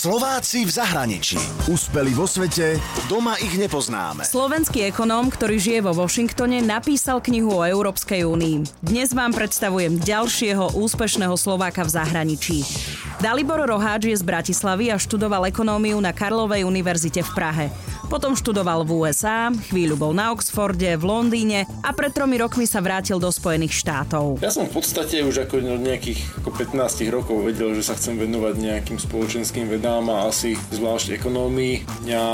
Slováci v zahraničí. Úspeli vo svete, doma ich nepoznáme. Slovenský ekonóm, ktorý žije vo Washingtone, napísal knihu o Európskej únii. Dnes vám predstavujem ďalšieho úspešného Slováka v zahraničí. Dalibor Roháč je z Bratislavy a študoval ekonómiu na Karlovej univerzite v Prahe. Potom študoval v USA, chvíľu bol na Oxforde, v Londýne a pred tromi rokmi sa vrátil do Spojených štátov. Ja som v podstate už ako nejakých ako 15 rokov vedel, že sa chcem venovať nejakým spoločenským vedám a asi zvlášť ekonómii. Mňa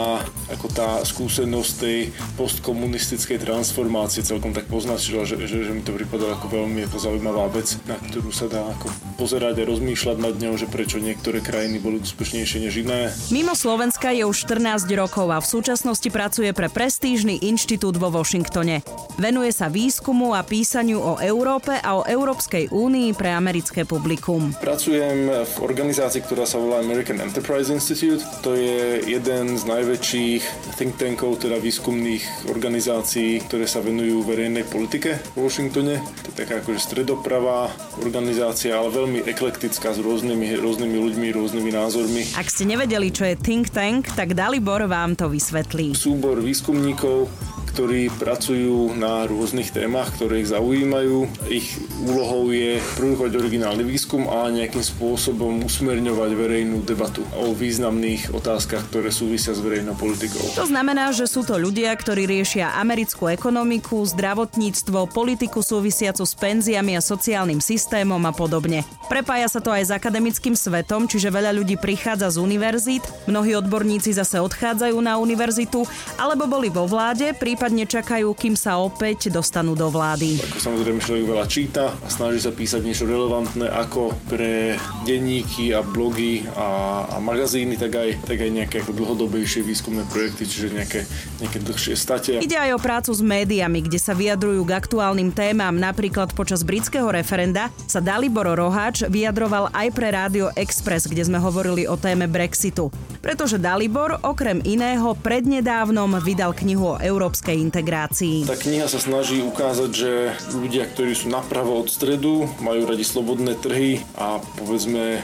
ako tá skúsenosť tej postkomunistickej transformácie celkom tak poznačila, že, že, že mi to pripadalo ako veľmi ako zaujímavá vec, na ktorú sa dá ako pozerať a rozmýšľať nad ňou, že prečo niektoré krajiny boli úspešnejšie než iné. Mimo Slovenska je už 14 rokov a v súčasnosti pracuje pre prestížny inštitút vo Washingtone. Venuje sa výskumu a písaniu o Európe a o Európskej únii pre americké publikum. Pracujem v organizácii, ktorá sa volá American Enterprise Institute. To je jeden z najväčších think tankov, teda výskumných organizácií, ktoré sa venujú verejnej politike v Washingtone. To je taká akože stredopravá organizácia, ale veľmi eklektická s rôznymi, rôznymi ľuďmi, rôznymi názormi. Ak ste nevedeli, čo je think tank, tak Dalibor vám to vysvetlí. Súbor výskumníkov, ktorí pracujú na rôznych témach, ktoré ich zaujímajú. Ich úlohou je produkovať originálny výskum a nejakým spôsobom usmerňovať verejnú debatu o významných otázkach, ktoré súvisia s verejnou politikou. To znamená, že sú to ľudia, ktorí riešia americkú ekonomiku, zdravotníctvo, politiku súvisiacu s penziami a sociálnym systémom a podobne. Prepája sa to aj s akademickým svetom, čiže veľa ľudí prichádza z univerzít, mnohí odborníci zase odchádzajú na univerzitu alebo boli vo vláde, prípadne čakajú, kým sa opäť dostanú do vlády. Ako samozrejme človek veľa číta a snaží sa písať niečo relevantné ako pre denníky a blogy a, a magazíny, tak aj, tak aj nejaké dlhodobejšie výskumné projekty, čiže nejaké, nejaké dlhšie state. Ide aj o prácu s médiami, kde sa vyjadrujú k aktuálnym témam. Napríklad počas britského referenda sa Dalibor Roháč vyjadroval aj pre Rádio Express, kde sme hovorili o téme Brexitu. Pretože Dalibor okrem iného prednedávnom vydal knihu o európskej integrácii. Tá kniha sa snaží ukázať, že ľudia, ktorí sú napravo od stredu, majú radi slobodné trhy a povedzme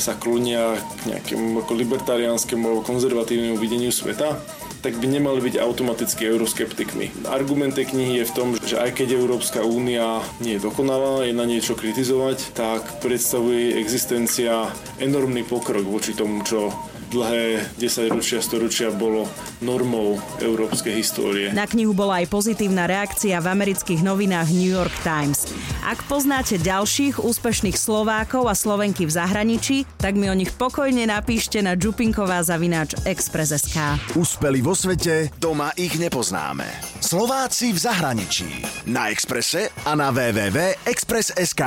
sa klonia k nejakému ako libertariánskemu alebo konzervatívnemu videniu sveta, tak by nemali byť automaticky euroskeptikmi. Argument tej knihy je v tom, že aj keď Európska únia nie je dokonalá, je na niečo kritizovať, tak predstavuje existencia enormný pokrok voči tomu, čo dlhé 10 ročia, storočia bolo normou európskej histórie. Na knihu bola aj pozitívna reakcia v amerických novinách New York Times. Ak poznáte ďalších úspešných Slovákov a Slovenky v zahraničí, tak mi o nich pokojne napíšte na Čupinková zavináč Express.sk. Úspeli vo svete, doma ich nepoznáme. Slováci v zahraničí. Na Exprese a na www.express.sk.